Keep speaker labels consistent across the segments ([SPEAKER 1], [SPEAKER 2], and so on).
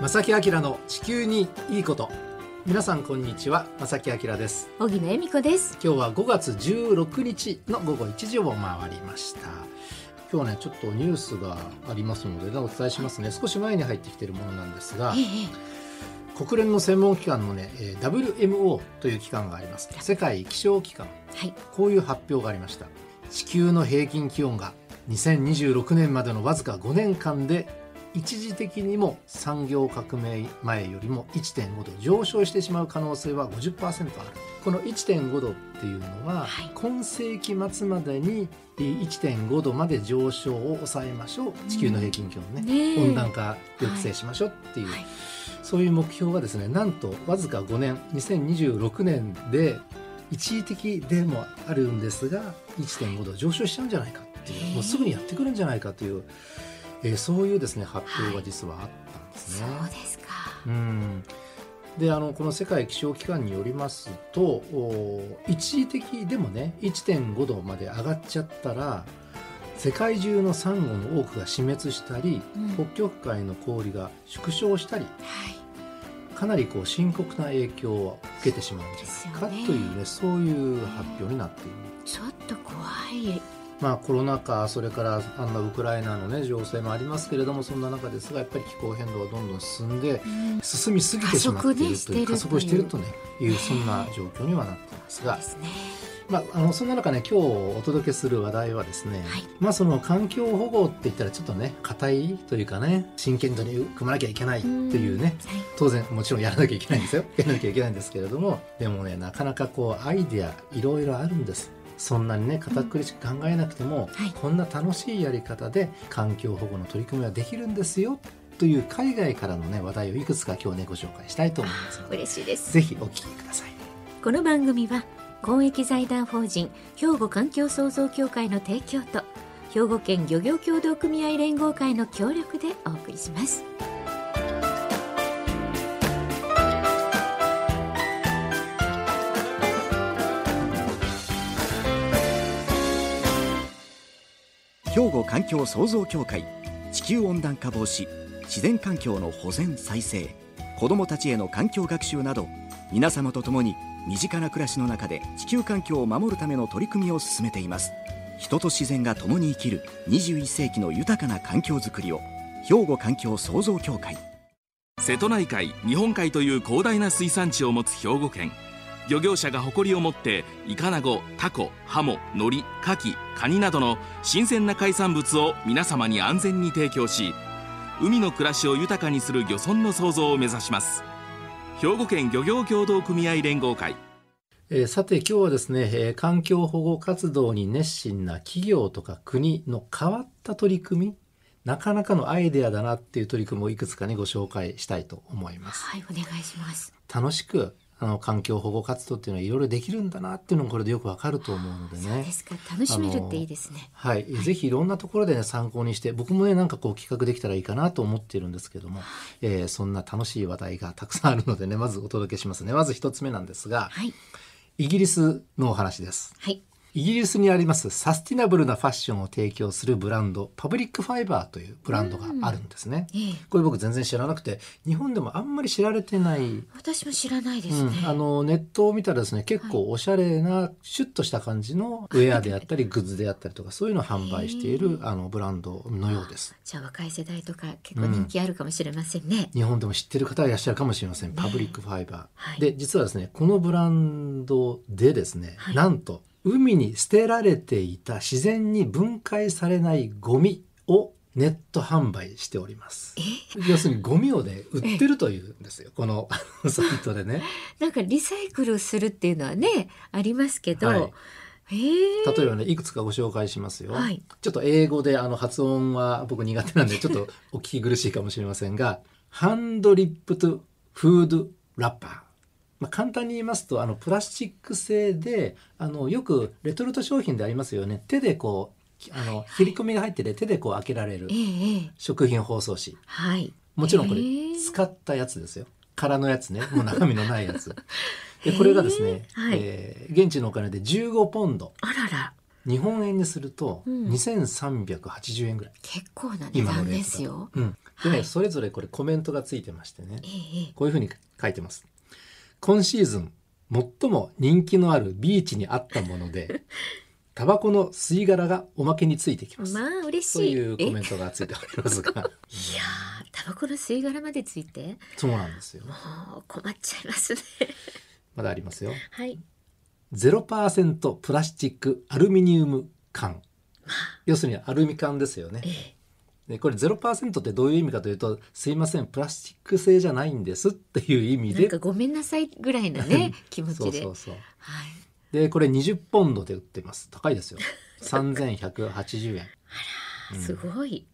[SPEAKER 1] 正木明の地球にいいこと。皆さんこんにちは。正木明です。
[SPEAKER 2] 荻野恵美子です。
[SPEAKER 1] 今日は5月16日の午後1時を回りました。今日はねちょっとニュースがありますのでお伝えしますね。少し前に入ってきているものなんですが、
[SPEAKER 2] ええ
[SPEAKER 1] 国連の専門機関のねえー WMO という機関があります世界気象機関
[SPEAKER 2] はい。
[SPEAKER 1] こういう発表がありました。地球の平均気温が2026年までのわずか5年間で一時的にも産業革命前よりも1.5度上昇してしまう可能性は50%ある。この1.5度っていうのは、
[SPEAKER 2] はい。
[SPEAKER 1] 今世紀末までにえー1.5度まで上昇を抑えましょう。地球の平均気温ね,、
[SPEAKER 2] ねえ。
[SPEAKER 1] 温暖化抑制しましょうっていう、
[SPEAKER 2] はい。
[SPEAKER 1] そういう目標がですねなんとわずか5年2026年で一時的でもあるんですが1.5度上昇しちゃうんじゃないかっていう、もうすぐにやってくるんじゃないかという、えーそういうですね発表が実はあったんです
[SPEAKER 2] そ
[SPEAKER 1] ね。
[SPEAKER 2] うですか。
[SPEAKER 1] うん。であのこの世界気象機関によりますとお一時的でもね1.5度まで上がっちゃったら世界中のサンゴの多くが死滅したり、
[SPEAKER 2] うん。
[SPEAKER 1] 北極海の氷が縮小したり
[SPEAKER 2] はい。
[SPEAKER 1] かなりこう深刻な影響を受けてしまうんじゃないかというね。そういう発表になっている。
[SPEAKER 2] ちょっと怖い
[SPEAKER 1] まあ、コロナ禍それからあんなウクライナの、ね、情勢もありますけれどもそんな中ですがやっぱり気候変動はどんどん進んで
[SPEAKER 2] うん。
[SPEAKER 1] 進みすぎてしまっているという加
[SPEAKER 2] 加速
[SPEAKER 1] しているとねいう
[SPEAKER 2] ね
[SPEAKER 1] そんな状況にはなっていますが。まあ、あのそんな中ね今日お届けする話題はですね、
[SPEAKER 2] はい。
[SPEAKER 1] まあその環境保護って言ったらちょっとね硬いというかね真剣度に組まなきゃいけないっていうね当然もちろんやらなきゃいけないんですよ。やらなきゃいけないんですけれどもでもねなかなかこうアイデアいろいろあるんですそんなにね堅苦しく考えなくても、
[SPEAKER 2] はい。
[SPEAKER 1] こんな楽しいやり方で環境保護の取り組みはできるんですよという海外からのね話題をいくつか今日ねご紹介したいと思います
[SPEAKER 2] 嬉しいです。
[SPEAKER 1] ぜひお聞きください。
[SPEAKER 2] この番組は公益財団法人兵庫環境創造協会の提供と兵庫県漁業協同組合連合会の協力でお送りします
[SPEAKER 3] 兵庫環境創造協会地球温暖化防止自然環境の保全再生子どもたちへの環境学習など皆様と共に身近な暮らしの中で地球環境を守るための取り組みを進めています。人と自然が共に生きる21世紀の豊かな環境づくりを兵庫環境創造協会。
[SPEAKER 4] 瀬戸内海日本海という広大な水産地を持つ兵庫県。漁業者が誇りを持ってイカナゴタコハモノリカキカニなどの新鮮な海産物を皆様に安全に提供し海の暮らしを豊かにする漁村の創造を目指します。兵庫県漁業協同組合連合会。
[SPEAKER 1] えーさて今日はですね、えー環境保護活動に熱心な企業とか国の変わった取り組みなかなかのアイデアだなっていう取り組みをいくつかにご紹介したいと思います。
[SPEAKER 2] はいお願いします。
[SPEAKER 1] 楽しくあの環境保護活動っていうのはいろいろできるんだなっていうのもこれでよくわかると思うのでね。
[SPEAKER 2] そうで。すか。楽しめるっていいですね。
[SPEAKER 1] はい、ぜひいろんなところでね参考にして僕もねなんかこう企画できたらいいかなと思っているんですけども、えーそんな楽しい話題がたくさんあるのでねまずお届けしますね。まず一つ目なんですが
[SPEAKER 2] はい。
[SPEAKER 1] イギリスのお話です。
[SPEAKER 2] はい
[SPEAKER 1] イギリスにありますサスティナブルなファッションを提供するブランドパブリックファイバーというブランドがあるんですね、
[SPEAKER 2] ええ。
[SPEAKER 1] これ僕全然知らなくて日本でもあんまり知られてない
[SPEAKER 2] 私も知らないですね、
[SPEAKER 1] うん、あのネットを見たらですね結構おしゃれなシュッとした感じのウェアであったりグッズであったりとかそういうのを販売しているあのブランドのようです。
[SPEAKER 2] じゃあ若い世代とか結構人気あるかもしれませんね、
[SPEAKER 1] 日本でも知ってる方いらっしゃるかもしれません。パブリックファイバー、
[SPEAKER 2] はい。
[SPEAKER 1] で実はですねこのブランドでですね、
[SPEAKER 2] はい。
[SPEAKER 1] なんと海に捨てられていた自然に分解されないゴミをネット販売しております。要するにゴミをね売ってるというんですよ。この サイトでね。
[SPEAKER 2] なんかリサイクルするっていうのはねありますけど、
[SPEAKER 1] はい。
[SPEAKER 2] ええ。
[SPEAKER 1] 例えばねいくつかご紹介しますよ、
[SPEAKER 2] はい。
[SPEAKER 1] ちょっと英語であの発音は僕苦手なんでちょっとお聞き苦しいかもしれませんがハンドリップとフードラッパーまあ、簡単に言いますとあのプラスチック製であのよくレトルト商品でありますよね。手でこうあの切り込みが入ってて手でこう開けられる食品包装紙。
[SPEAKER 2] はい。
[SPEAKER 1] もちろんこれ使ったやつですよ。空のやつね。もう中身のないやつ。でこれがですね、
[SPEAKER 2] はい。
[SPEAKER 1] えー現地のお金で15ポンド。
[SPEAKER 2] あらら。
[SPEAKER 1] 日本円にすると
[SPEAKER 2] うん。
[SPEAKER 1] 2380円ぐらい、
[SPEAKER 2] 結構な値段ですよ。
[SPEAKER 1] うん、でね、
[SPEAKER 2] はい。
[SPEAKER 1] それぞれこれコメントがついてましてね。こういうふうに書いてます今シーズン最も人気のあるビーチにあったもので タバコの吸い殻がおまけについてきます、
[SPEAKER 2] えまあ嬉し
[SPEAKER 1] と
[SPEAKER 2] い。
[SPEAKER 1] いうコメン
[SPEAKER 2] え
[SPEAKER 1] トがついておりますが。
[SPEAKER 2] いやータバコの吸い殻までついて。
[SPEAKER 1] そうなんですよ。
[SPEAKER 2] もう困っちゃいますね。
[SPEAKER 1] まだありますよ。
[SPEAKER 2] はい。
[SPEAKER 1] 0%プラスチックアルミニウム缶。要するにアルミ缶ですよね。
[SPEAKER 2] ええ
[SPEAKER 1] でこれ0%ってどういう意味かというとすいませんプラスチック製じゃないんですっていう意味で。
[SPEAKER 2] なんかごめんなさいぐらいなね気持ちで。
[SPEAKER 1] そうそうそう。
[SPEAKER 2] はい。
[SPEAKER 1] でこれ20ポンドで売ってます。高いですよ。3180円
[SPEAKER 2] すごい。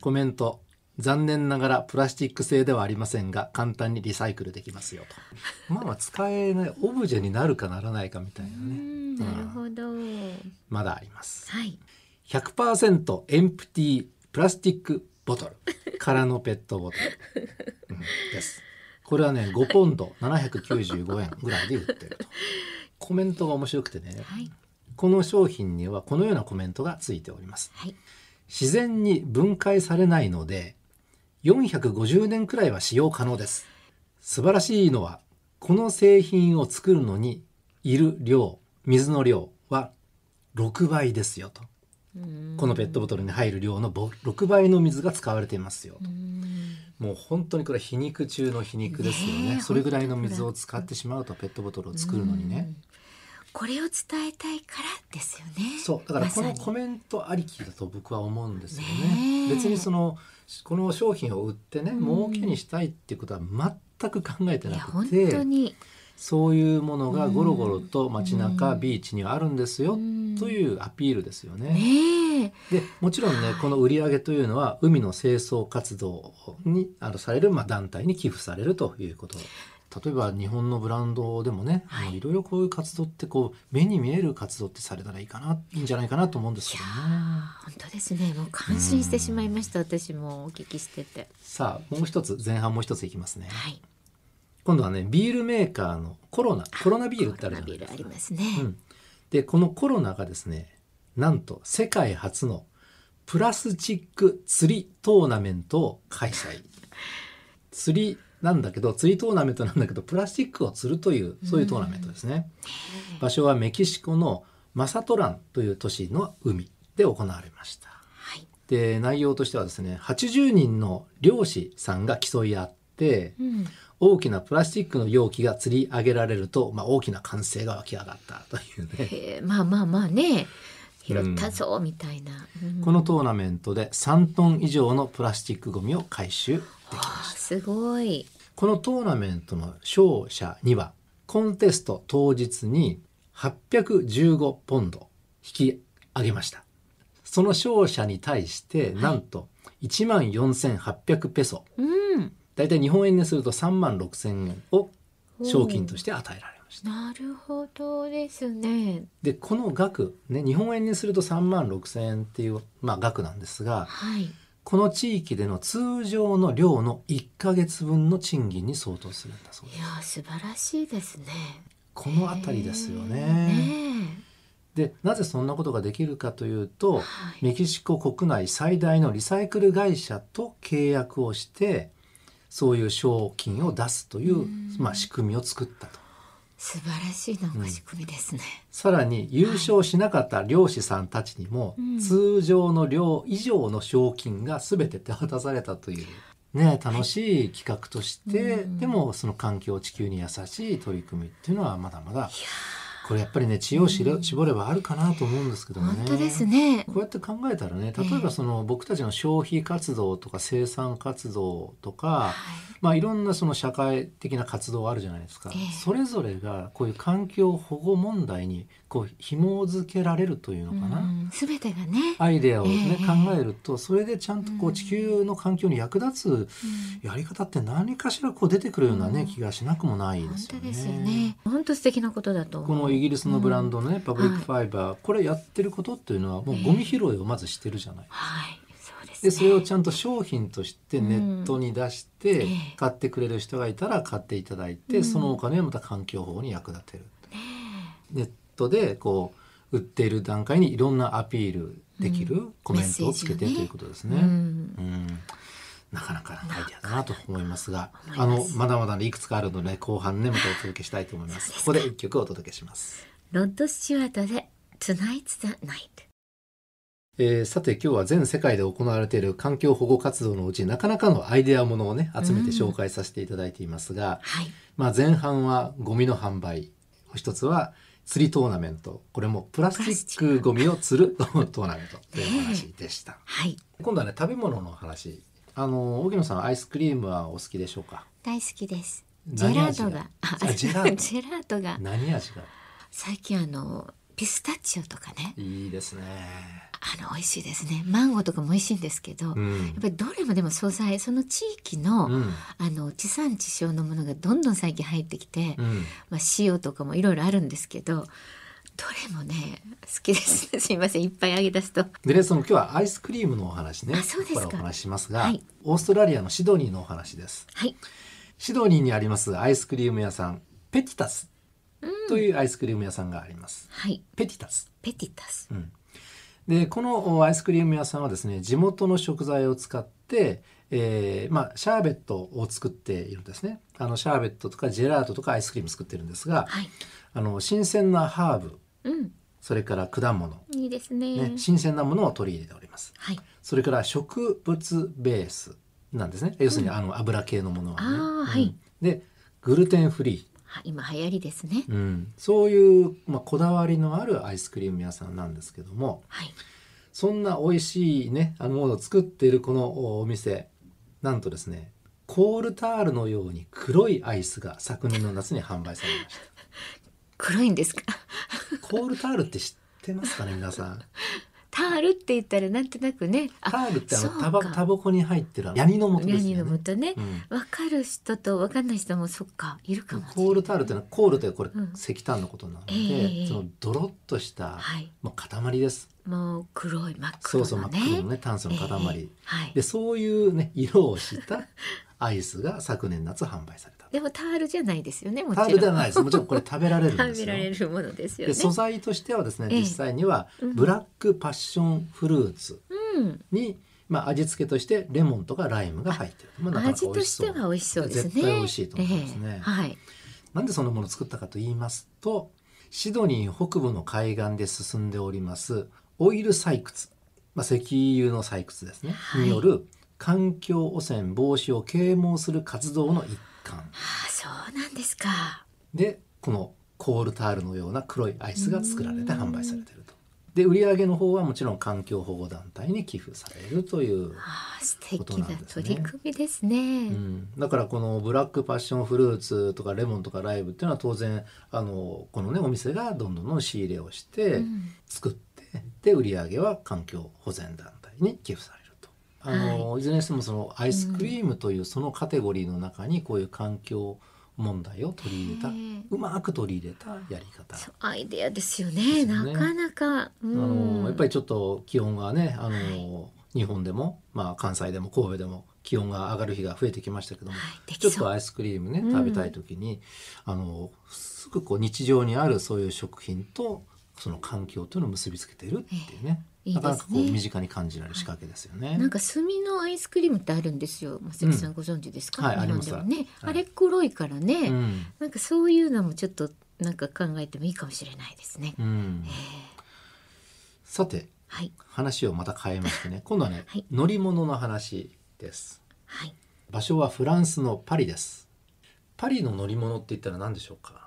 [SPEAKER 1] コメント。残念ながらプラスチック製ではありませんが簡単にリサイクルできますよと。まあまあ使えないオブジェになるかならないかみたいうなね。
[SPEAKER 2] んなるほど。
[SPEAKER 1] まだあります。
[SPEAKER 2] はい。
[SPEAKER 1] 100%エンプティプラスチックボトル。空のペットボトル、うん。です。これはね5ポンド。795円ぐらいで売ってると。コメントが面白くてね。
[SPEAKER 2] はい。
[SPEAKER 1] この商品にはこのようなコメントがついております。
[SPEAKER 2] はい。
[SPEAKER 1] 自然に分解されないので450年くらいは使用可能です。素晴らしいのはこの製品を作るのにいる量水の量は6倍ですよと。
[SPEAKER 2] うん
[SPEAKER 1] このペットボトルに入る量のぼ6倍の水が使われていますよと。
[SPEAKER 2] うん
[SPEAKER 1] もう本当にこれは皮肉中の皮肉ですよね。
[SPEAKER 2] ねえ
[SPEAKER 1] それぐらいの水を使ってしまうとペットボトルを作るのにね。
[SPEAKER 2] これを伝えたいからですよね。
[SPEAKER 1] そうだからこのコメントありきだと僕は思うんですよ
[SPEAKER 2] ね。え。
[SPEAKER 1] ね別にそのこの商品を売ってね
[SPEAKER 2] うん
[SPEAKER 1] 儲けにしたいっていうことは全く考えてなくて。
[SPEAKER 2] 当に
[SPEAKER 1] そういうものがゴロゴロと街中、
[SPEAKER 2] うん。
[SPEAKER 1] ビーチにはあるんですよ
[SPEAKER 2] うん。
[SPEAKER 1] というアピールですよね。でもちろんねこの売り上げというのは海の清掃活動にあのされる、まあ、団体に寄付されるということ。例えば日本のブランドでもね、
[SPEAKER 2] はい。
[SPEAKER 1] ろいろこういう活動ってこう目に見える活動ってされたらいいかないいんじゃないかなと思うんですけどね。
[SPEAKER 2] 本当ですね。もう感心してしまいました私もお聞きしてて。
[SPEAKER 1] さあもう一つ前半もう一ついきますね。
[SPEAKER 2] はい
[SPEAKER 1] 今度はねビールメーカーのコロナコロナビールってあるじゃないですか。
[SPEAKER 2] ビールありますね、
[SPEAKER 1] うん、でこのコロナがですねなんと世界初のプラスチック釣りトーナメントを開催。釣りなんだけど釣りトーナメントなんだけどプラスチックを釣るというそういうトーナメントですね、場所はメキシコのマサトランという都市の海で行われました。
[SPEAKER 2] はい。
[SPEAKER 1] で内容としてはですね80人の漁師さんが競い合って
[SPEAKER 2] うん
[SPEAKER 1] 大きなプラスチックの容器が釣り上げられると、まあ、大きな歓声が湧き上がったというね。
[SPEAKER 2] まあまあまあね。拾ったぞみたいな、うん。
[SPEAKER 1] このトーナメントで3トン以上のプラスチックごみを回収できま
[SPEAKER 2] あ
[SPEAKER 1] した。
[SPEAKER 2] すごい。
[SPEAKER 1] このトーナメントの勝者にはコンテスト当日に815ポンド引き上げました。その勝者に対してなんと1万4800ペソ。
[SPEAKER 2] うん
[SPEAKER 1] 大体日本円にすると3万6000円を賞金として与えられました。
[SPEAKER 2] なるほどですね。
[SPEAKER 1] でこの額ね日本円にすると3万6,000円っていう、まあ、額なんですが
[SPEAKER 2] はい。
[SPEAKER 1] この地域での通常の量の1ヶ月分の賃金に相当するんだそうです。
[SPEAKER 2] いや素晴らしいですね。
[SPEAKER 1] この辺りですよね。
[SPEAKER 2] ね
[SPEAKER 1] でなぜそんなことができるかというと、
[SPEAKER 2] はい。
[SPEAKER 1] メキシコ国内最大のリサイクル会社と契約をしてそういう賞金を出すという、まあ、仕組みを作ったと。
[SPEAKER 2] 素晴らしいなんか仕組みですね、
[SPEAKER 1] さらに優勝しなかった漁師さんたちにも、
[SPEAKER 2] うん。
[SPEAKER 1] 通常の量以上の賞金が全て手渡されたという、ね、楽しい企画として、
[SPEAKER 2] うん。
[SPEAKER 1] でもその環境地球に優しい取り組みっていうのはまだまだこれやっぱりね知恵を知れ絞ればあるかなと思うんですけどね。
[SPEAKER 2] 本当ですね。
[SPEAKER 1] こうやって考えたらね例えばその僕たちの消費活動とか生産活動とか、
[SPEAKER 2] はい
[SPEAKER 1] まあ、いろんなその社会的な活動あるじゃないですか、
[SPEAKER 2] ええ。
[SPEAKER 1] それぞれがこういう環境保護問題にこう紐づけられるというのかな、
[SPEAKER 2] うん全てがね、
[SPEAKER 1] アイデアをね、
[SPEAKER 2] ええ。
[SPEAKER 1] 考えるとそれでちゃんとこ
[SPEAKER 2] う
[SPEAKER 1] うん地球の環境に役立つやり方って何かしらこう出てくるようなね、
[SPEAKER 2] うん。
[SPEAKER 1] 気がしなくもない
[SPEAKER 2] 本
[SPEAKER 1] ですよね。
[SPEAKER 2] 当ですよね。本当素敵なことだと
[SPEAKER 1] このイギリスのブランドのね、パブリック
[SPEAKER 2] はい
[SPEAKER 1] ファイバー、これやってることっていうのはもうゴミ拾いをまずしてるじゃない。
[SPEAKER 2] はいそうです
[SPEAKER 1] で
[SPEAKER 2] ね。
[SPEAKER 1] それをちゃんと商品としてネットに出して、買ってくれる人がいたら買っていただいて、
[SPEAKER 2] うん。
[SPEAKER 1] そのお金をまた環境保護に役立てる。ネットでこう売っている段階にいろんなアピールできるコメントをつけて、ということですね。
[SPEAKER 2] うん。
[SPEAKER 1] うん。なかなかなアイデアだなと思いますが、あのまだまだねいくつかあるので後半ねまたお届けしたいと思います。ここで一曲お届けします。
[SPEAKER 2] ロッド・スチュワートで Tonight's the Night
[SPEAKER 1] えーさて今日は全世界で行われている環境保護活動のうちなかなかのアイデアものをね集めて紹介させていただいていますが、
[SPEAKER 2] はい。
[SPEAKER 1] まあ、前半はゴミの販売一つは釣りトーナメント。これもプラスチックゴミを釣るトーナメントというお話でした。
[SPEAKER 2] はい。
[SPEAKER 1] 今度はね食べ物の話。あの荻野さんアイスクリームはお好きでしょうか？
[SPEAKER 2] 大好きです。ジェラートが。あ
[SPEAKER 1] あジェラート。
[SPEAKER 2] ジェラートが。
[SPEAKER 1] 何味が？
[SPEAKER 2] 最近あのピスタチオとかね。
[SPEAKER 1] いいですね。
[SPEAKER 2] あの美味しいですね。マンゴーとかも美味しいんですけど、やっ
[SPEAKER 1] うん
[SPEAKER 2] ぱりどれもでも素材その地域の、
[SPEAKER 1] うん。
[SPEAKER 2] あの地産地消のものがどんどん最近入ってきて、
[SPEAKER 1] うん。
[SPEAKER 2] まあ、塩とかもいろいろあるんですけどどれもね好きですね。すいません。いっぱいあげ出すと。
[SPEAKER 1] でねその今日はアイスクリームのお話ね。
[SPEAKER 2] あそうですか。
[SPEAKER 1] ここからお話ししますが、
[SPEAKER 2] はい。
[SPEAKER 1] オーストラリアのシドニーのお話です。
[SPEAKER 2] はい。
[SPEAKER 1] シドニーにありますアイスクリーム屋さんペティタスというアイスクリーム屋さんがあります。
[SPEAKER 2] はい。
[SPEAKER 1] ペティタス。
[SPEAKER 2] ペティタス
[SPEAKER 1] うん。でこのアイスクリーム屋さんはですね地元の食材を使って、えーまあ、シャーベットを作っているんですね。あのシャーベットとかジェラートとかアイスクリーム作ってるんですが、
[SPEAKER 2] はい。
[SPEAKER 1] あの新鮮なハーブ。
[SPEAKER 2] うん。
[SPEAKER 1] それから果物、
[SPEAKER 2] いいですね。
[SPEAKER 1] ね、新鮮なものを取り入れております。
[SPEAKER 2] はい。
[SPEAKER 1] それから植物ベースなんですね。要するにあの油系のものはね、
[SPEAKER 2] あーはい。
[SPEAKER 1] でグルテンフリー。
[SPEAKER 2] は今流行りですね、
[SPEAKER 1] うん、そういう、まあ、こだわりのあるアイスクリーム屋さんなんですけども
[SPEAKER 2] はい。
[SPEAKER 1] そんな美味しいねあのものを作っているこのお店なんとですねコールタールのように黒いアイスが昨年の夏に販売されまし
[SPEAKER 2] 黒いんですか？
[SPEAKER 1] た コールタールって知ってますかね皆さん？
[SPEAKER 2] タールって言ったらなんとなくね。
[SPEAKER 1] タールってあのタバ
[SPEAKER 2] か。
[SPEAKER 1] タバコに入ってるヤニの元です
[SPEAKER 2] ヤニの元ね。
[SPEAKER 1] うん。
[SPEAKER 2] わ、かる人とわかんない人もそっかいるかもしれない。
[SPEAKER 1] コールタールってのはコールというこれ
[SPEAKER 2] うん。
[SPEAKER 1] 石炭のことなので、
[SPEAKER 2] ええ。
[SPEAKER 1] そのドロッとした、
[SPEAKER 2] はい。
[SPEAKER 1] もう塊です。
[SPEAKER 2] もう黒い真っ黒のね。
[SPEAKER 1] そうそう真っ黒のね炭素の塊、
[SPEAKER 2] ええはい。
[SPEAKER 1] でそういうね色をした アイスが昨年夏販売された
[SPEAKER 2] でもタールじゃないですよね
[SPEAKER 1] タ
[SPEAKER 2] ろん。
[SPEAKER 1] ールではないです。もちろんこれ 食べられるんです
[SPEAKER 2] 食べ
[SPEAKER 1] よ
[SPEAKER 2] られるものですよ
[SPEAKER 1] で
[SPEAKER 2] ね
[SPEAKER 1] 素材としてはですね、
[SPEAKER 2] ええ。
[SPEAKER 1] 実際には
[SPEAKER 2] うん。
[SPEAKER 1] ブラックパッションフルーツ
[SPEAKER 2] うん。
[SPEAKER 1] に、まあ、味付けとしてレモンとかライムが入ってる、まあなかなか
[SPEAKER 2] 味と
[SPEAKER 1] 美味しそう。
[SPEAKER 2] しては美味しそうですね。
[SPEAKER 1] 絶対美味しいと思いますね。
[SPEAKER 2] ええ。はい。
[SPEAKER 1] なんでそんなものを作ったかと言いますとシドニー北部の海岸で進んでおりますオイル採掘、まあ、石油の採掘ですね、
[SPEAKER 2] はい。
[SPEAKER 1] による環境汚染防止を啓蒙する活動の一環。
[SPEAKER 2] ああそうなんですか。
[SPEAKER 1] でこのコールタールのような黒いアイスが作られて販売されていると。で売り上げの方はもちろん環境保護団体に寄付されるという、
[SPEAKER 2] ああ素敵
[SPEAKER 1] な
[SPEAKER 2] なん
[SPEAKER 1] ですね
[SPEAKER 2] 取り組みですね。
[SPEAKER 1] うん、だからこのブラックパッションフルーツとかレモンとかライブっていうのは当然あのこのねお店がどんどんどん仕入れをして
[SPEAKER 2] うん
[SPEAKER 1] 作って、で売り上げは環境保全団体に寄付される。と。あのい、ずれにしてもそのアイスクリームというそのカテゴリーの中にこういう環境問題を取り入れた
[SPEAKER 2] へえ
[SPEAKER 1] うまく取り入れたやり方。
[SPEAKER 2] アイデアですよね。
[SPEAKER 1] ね。
[SPEAKER 2] なかなか、
[SPEAKER 1] あ
[SPEAKER 2] うん、
[SPEAKER 1] のやっぱりちょっと気温がねあの、
[SPEAKER 2] はい。
[SPEAKER 1] 日本でも、まあ、関西でも神戸でも気温が上がる日が増えてきましたけども、
[SPEAKER 2] はい。
[SPEAKER 1] ちょっとアイスクリームね
[SPEAKER 2] うん。
[SPEAKER 1] 食べたい時に、あのすぐこう日常にあるそういう食品とその環境というのを結びつけてるっていうね、
[SPEAKER 2] ええい
[SPEAKER 1] なかなかこう身近に感じられる仕掛けですよね。
[SPEAKER 2] なんか炭のアイスクリームってあるんですよ。松木さんご存知ですか？
[SPEAKER 1] はい
[SPEAKER 2] 日本でもね、
[SPEAKER 1] あ
[SPEAKER 2] れ黒いからね、
[SPEAKER 1] うん
[SPEAKER 2] なんかそういうのもちょっとなんか考えてもいいかもしれないですね。
[SPEAKER 1] さて
[SPEAKER 2] はい
[SPEAKER 1] 話をまた変えましてね 今度はね、
[SPEAKER 2] はい
[SPEAKER 1] 乗り物の話です。
[SPEAKER 2] はい。
[SPEAKER 1] 場所はフランスのパリです。パリの乗り物って言ったら何でしょうか？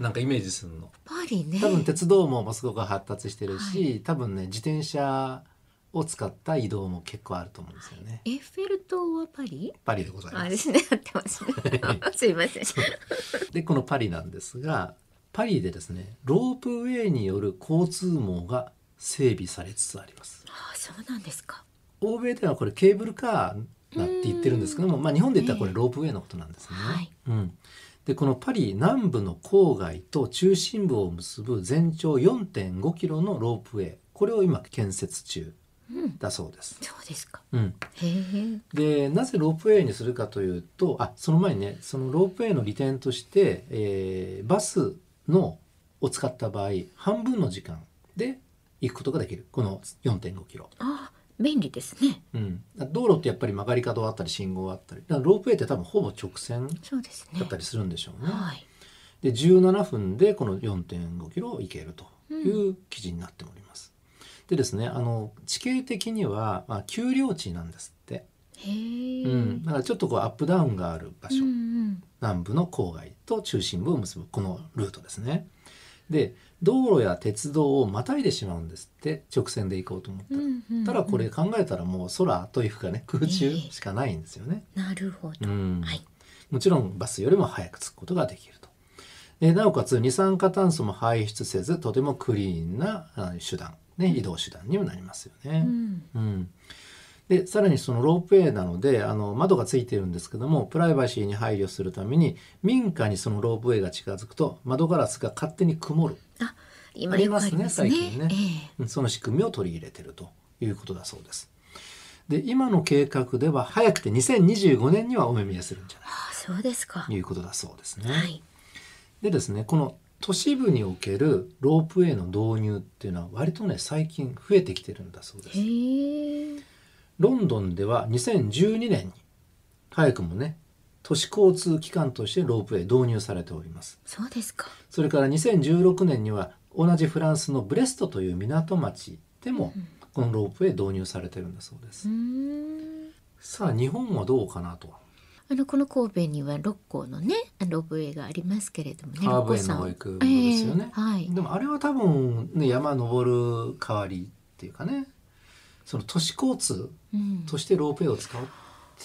[SPEAKER 1] なんかイメージするの？
[SPEAKER 2] パリね。
[SPEAKER 1] 多分鉄道網もすごく発達してるし、多分ね自転車を使った移動も結構あると思うんですよね。
[SPEAKER 2] エッフェル塔はパリ？
[SPEAKER 1] パリでございま。
[SPEAKER 2] あですすね、合ってますね。すいません。
[SPEAKER 1] でこのパリなんですが、パリでですねロープウェイによる交通網が整備されつつあります。
[SPEAKER 2] あ、そうなんですか。
[SPEAKER 1] 欧米ではこれケーブルカーだって言ってるんですけども、まあ日本で言ったらこれロープウェイのことなんですね。
[SPEAKER 2] はい
[SPEAKER 1] うん。でこのパリ南部の郊外と中心部を結ぶ全長4.5キロのロープウェイこれを今建設中
[SPEAKER 2] うん。
[SPEAKER 1] だそうです。
[SPEAKER 2] そうですか。
[SPEAKER 1] うん。でなぜロープウェイにするかというとあその前にねそのロープウェイの利点として、えーバスのを使った場合半分の時間で行くことができるこの4.5キロ。
[SPEAKER 2] あ便利ですね。
[SPEAKER 1] うん、道路ってやっぱり曲がり角あったり信号あったり。だからロープウェイって多分ほぼ直線だったりするんでしょうね。
[SPEAKER 2] はい。
[SPEAKER 1] で17分でこの4.5キロを行けるという記事になっております。でですねあの地形的には、まあ、丘陵地なんですって、
[SPEAKER 2] へえ、
[SPEAKER 1] うん、だからちょっとこうアップダウンがある場所、
[SPEAKER 2] うんうん。
[SPEAKER 1] 南部の郊外と中心部を結ぶこのルートですね。で道路や鉄道をまたいでしまうんですって直線で行こうと思ったら。
[SPEAKER 2] うんうんうん。
[SPEAKER 1] ただこれ考えたらもう空というかね空中しかないんですよね。
[SPEAKER 2] なるほど、
[SPEAKER 1] うん。
[SPEAKER 2] はい。
[SPEAKER 1] もちろんバスよりも早く着くことができると。でなおかつ二酸化炭素も排出せずとてもクリーンなあ手段、ね、移動手段にもなりますよね。
[SPEAKER 2] うん。
[SPEAKER 1] うんでさらにそのロープウェイなのであの窓がついてるんですけどもプライバシーに配慮するために民家にそのロープウェイが近づくと窓ガラスが勝手に曇る、
[SPEAKER 2] あ今ありますね。
[SPEAKER 1] ね最近ね。
[SPEAKER 2] え
[SPEAKER 1] うんその仕組みを取り入れてるということだそうです。で今の計画では早くて2025年にはお目見えするんじゃない
[SPEAKER 2] あそうですか。
[SPEAKER 1] ということだそうですね。
[SPEAKER 2] はい。
[SPEAKER 1] でですねこの都市部におけるロープウェイの導入っていうのは割とね最近増えてきてるんだそうです。ロンドンでは2012年に早くもね都市交通機関としてロープウェイ導入されております。
[SPEAKER 2] そうですか
[SPEAKER 1] それから2016年には同じフランスのブレストという港町でもこのロープウェイ導入されてるんだそうです。
[SPEAKER 2] うーん
[SPEAKER 1] さあ日本はどうかなと。
[SPEAKER 2] あのこの神戸には六甲のねロープウェイがありますけれどもね
[SPEAKER 1] ハーブ園
[SPEAKER 2] 六甲山
[SPEAKER 1] の保育ですよね。
[SPEAKER 2] ええはい
[SPEAKER 1] でもあれは多分ね山登る代わりっていうかねその都市交通
[SPEAKER 2] うん
[SPEAKER 1] としてロープウェイを使うっ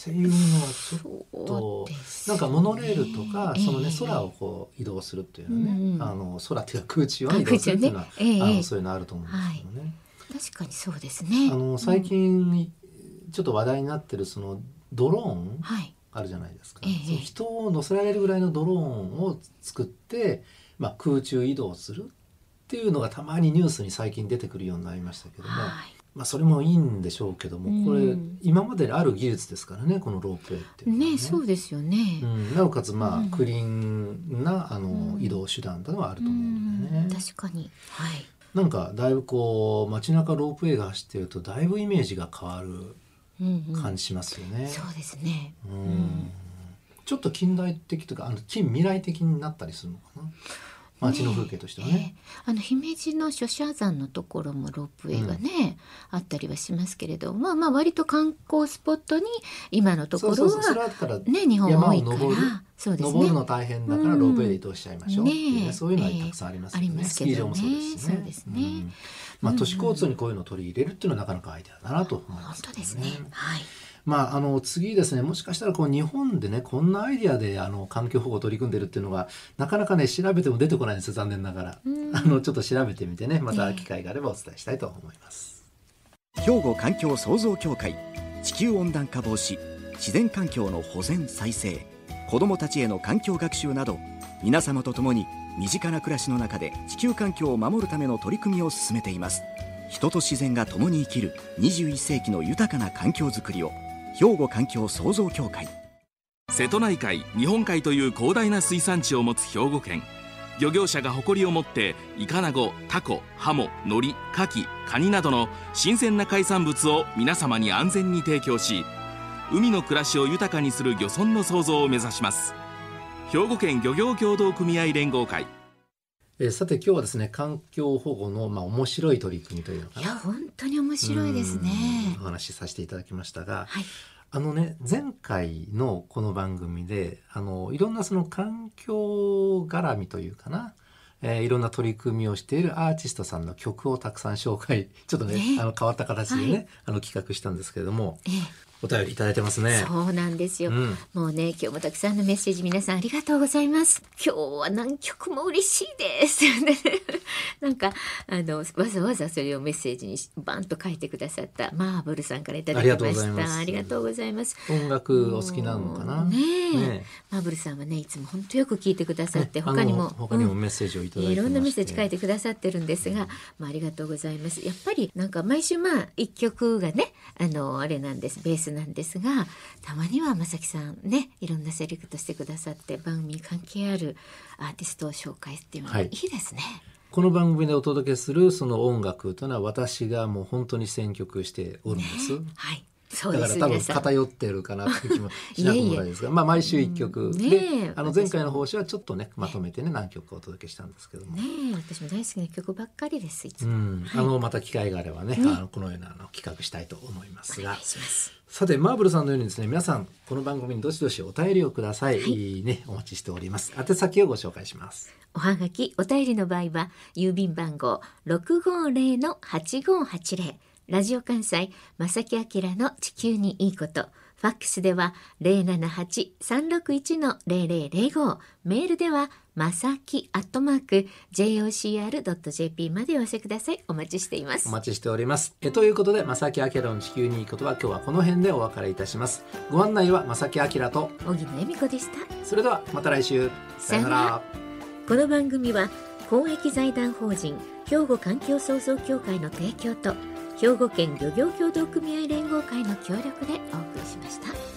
[SPEAKER 1] ていうのはちょっと
[SPEAKER 2] ね。
[SPEAKER 1] なんかモノレールとかそのね
[SPEAKER 2] ええ
[SPEAKER 1] 空をこう移動するっていうのはね、
[SPEAKER 2] うんうん。
[SPEAKER 1] あの空っていうか空中をね移動するっていうのは、
[SPEAKER 2] ねええ
[SPEAKER 1] あのそういうのあると思うんですけどね。
[SPEAKER 2] 確かにそうですね。
[SPEAKER 1] あの最近ちょっと話題になってるそのドローン
[SPEAKER 2] はい。
[SPEAKER 1] あるじゃないですか、
[SPEAKER 2] ええ。
[SPEAKER 1] その人を乗せられるぐらいのドローンを作って、まあ、空中移動するっていうのがたまにニュースに最近出てくるようになりましたけども、
[SPEAKER 2] はい
[SPEAKER 1] まあ、それもいいんでしょうけどもこれ、
[SPEAKER 2] うん
[SPEAKER 1] 今まである技術ですからねこのロープウェイっていうのは
[SPEAKER 2] ね。そうですよね。
[SPEAKER 1] うん、なおかつまあ、
[SPEAKER 2] うん。
[SPEAKER 1] クリーンなあの、
[SPEAKER 2] うん。
[SPEAKER 1] 移動手段というのはある
[SPEAKER 2] う
[SPEAKER 1] と思うんでね。
[SPEAKER 2] ん、確かに。はい。
[SPEAKER 1] なんかだいぶこう街中ロープウェイが走ってるとだいぶイメージが変わる
[SPEAKER 2] うんうん。
[SPEAKER 1] 感じしますよね。
[SPEAKER 2] そうですね。
[SPEAKER 1] うん。
[SPEAKER 2] ん。
[SPEAKER 1] ちょっと近代的というかあの近未来的になったりするのかな？街の風景としてはね。
[SPEAKER 2] ええ。あの姫路の諸社山のところもロープウェイがね、あったりはしますけれどまあまあ割と観光スポットに今のところはね日本多いから。そうですね。
[SPEAKER 1] 登るの大変だから
[SPEAKER 2] うん
[SPEAKER 1] ロープウェイで移動しちゃいましょうねそういうのはたくさんありますよね。
[SPEAKER 2] ええ。ありますけどね。
[SPEAKER 1] スキー場もそうですしね。
[SPEAKER 2] そうですね。
[SPEAKER 1] ん。まあ都市交通にこういうのを取り入れるっていうのはなかなかアイデアだなと思いま
[SPEAKER 2] 本
[SPEAKER 1] す、
[SPEAKER 2] 当ですね。はい
[SPEAKER 1] まあ、あの次ですねもしかしたらこう日本でねこんなアイデアであの環境保護を取り組んでるっていうのがなかなかね調べても出てこないんですよ残念ながら。
[SPEAKER 2] うん。
[SPEAKER 1] あのちょっと調べてみてねまた機会があればお伝えしたいと思います。
[SPEAKER 3] 兵庫環境創造協会地球温暖化防止自然環境の保全再生子どもたちへの環境学習など皆様と共に身近な暮らしの中で地球環境を守るための取り組みを進めています。人と自然が共に生きる21世紀の豊かな環境づくりを兵庫環境創造協会。
[SPEAKER 4] 瀬戸内海日本海という広大な水産地を持つ兵庫県。漁業者が誇りを持ってイカナゴタコハモノリカキカニなどの新鮮な海産物を皆様に安全に提供し海の暮らしを豊かにする漁村の創造を目指します。兵庫県漁業協同組合連合会。
[SPEAKER 1] えーさて今日はですね環境保護のまあ面白い取り組みというのかな。
[SPEAKER 2] いや本当に面白いですね。
[SPEAKER 1] うんお話しさせていただきましたが、
[SPEAKER 2] はい。
[SPEAKER 1] あのね前回のこの番組であのいろんなその環境絡みというかな、えーいろんな取り組みをしているアーティストさんの曲をたくさん紹介ちょっとね
[SPEAKER 2] ね。
[SPEAKER 1] あの変わった形でね、
[SPEAKER 2] はい。
[SPEAKER 1] あの企画したんですけれども
[SPEAKER 2] え
[SPEAKER 1] お便りいただいてますね。
[SPEAKER 2] そうなんですよ、
[SPEAKER 1] うん。
[SPEAKER 2] もうね今日もたくさんのメッセージ皆さんありがとうございます。今日は何曲も嬉しいです。ね なんかあのわざわざそれをメッセージにバンと書いてくださったマーブルさんからいただきました。ありがとうございます。
[SPEAKER 1] 音楽お好きなのかな？
[SPEAKER 2] ねえ。
[SPEAKER 1] ね
[SPEAKER 2] マーブルさんはねいつも本当よく聞いてくださって、
[SPEAKER 1] ね
[SPEAKER 2] 他にも
[SPEAKER 1] 他にも
[SPEAKER 2] うん。
[SPEAKER 1] メッセージをいただいてまして。
[SPEAKER 2] いろんなメッセージ書いてくださってるんですが、まあ、ありがとうございます。やっぱりなんか毎週まあ一曲がねあのあれなんです。ベースなんですがたまには正樹さんねいろんなセレクトしてくださって番組に関係あるアーティストを紹介っていうのが
[SPEAKER 1] はい
[SPEAKER 2] いいですね。
[SPEAKER 1] この番組でお届けするその音楽というのは私がもう本当に選曲しておるんです。
[SPEAKER 2] はい
[SPEAKER 1] だから多分偏ってるかなって気もしなくもないですが。まあ毎週一曲。
[SPEAKER 2] うん。ね
[SPEAKER 1] で
[SPEAKER 2] え
[SPEAKER 1] あの前回の方針はちょっとねまとめてね何曲かお届けしたんですけども。
[SPEAKER 2] ねえ私も大好きな曲ばっかりですいつ
[SPEAKER 1] う
[SPEAKER 2] も、
[SPEAKER 1] んあのまた機会があればねあのこのようなあの企画したいと思いますが。
[SPEAKER 2] お願いします。
[SPEAKER 1] さてマーブルさんのようにですね皆さんこの番組にどしどしお便りをください、いい。ねお待ちしております。宛先をご紹介します。
[SPEAKER 2] おはがきお便りの場合は郵便番号六五零の八五八零ラジオ関西正木明の地球にいいこと。ファックスでは零七八三六一の零零零五メールではまさきアットマーク jocr ドット jp までお寄せください。お待ちしています。
[SPEAKER 1] お待ちしております。えということで正木明の地球にいいことは今日はこの辺でお別れいたします。ご案内は正木明と
[SPEAKER 2] 荻野恵美子でした。
[SPEAKER 1] それではまた来週。さよなら。
[SPEAKER 2] この番組は公益財団法人兵庫環境創造協会の提供と兵庫県漁業協同組合連合会の協力でお送りしました。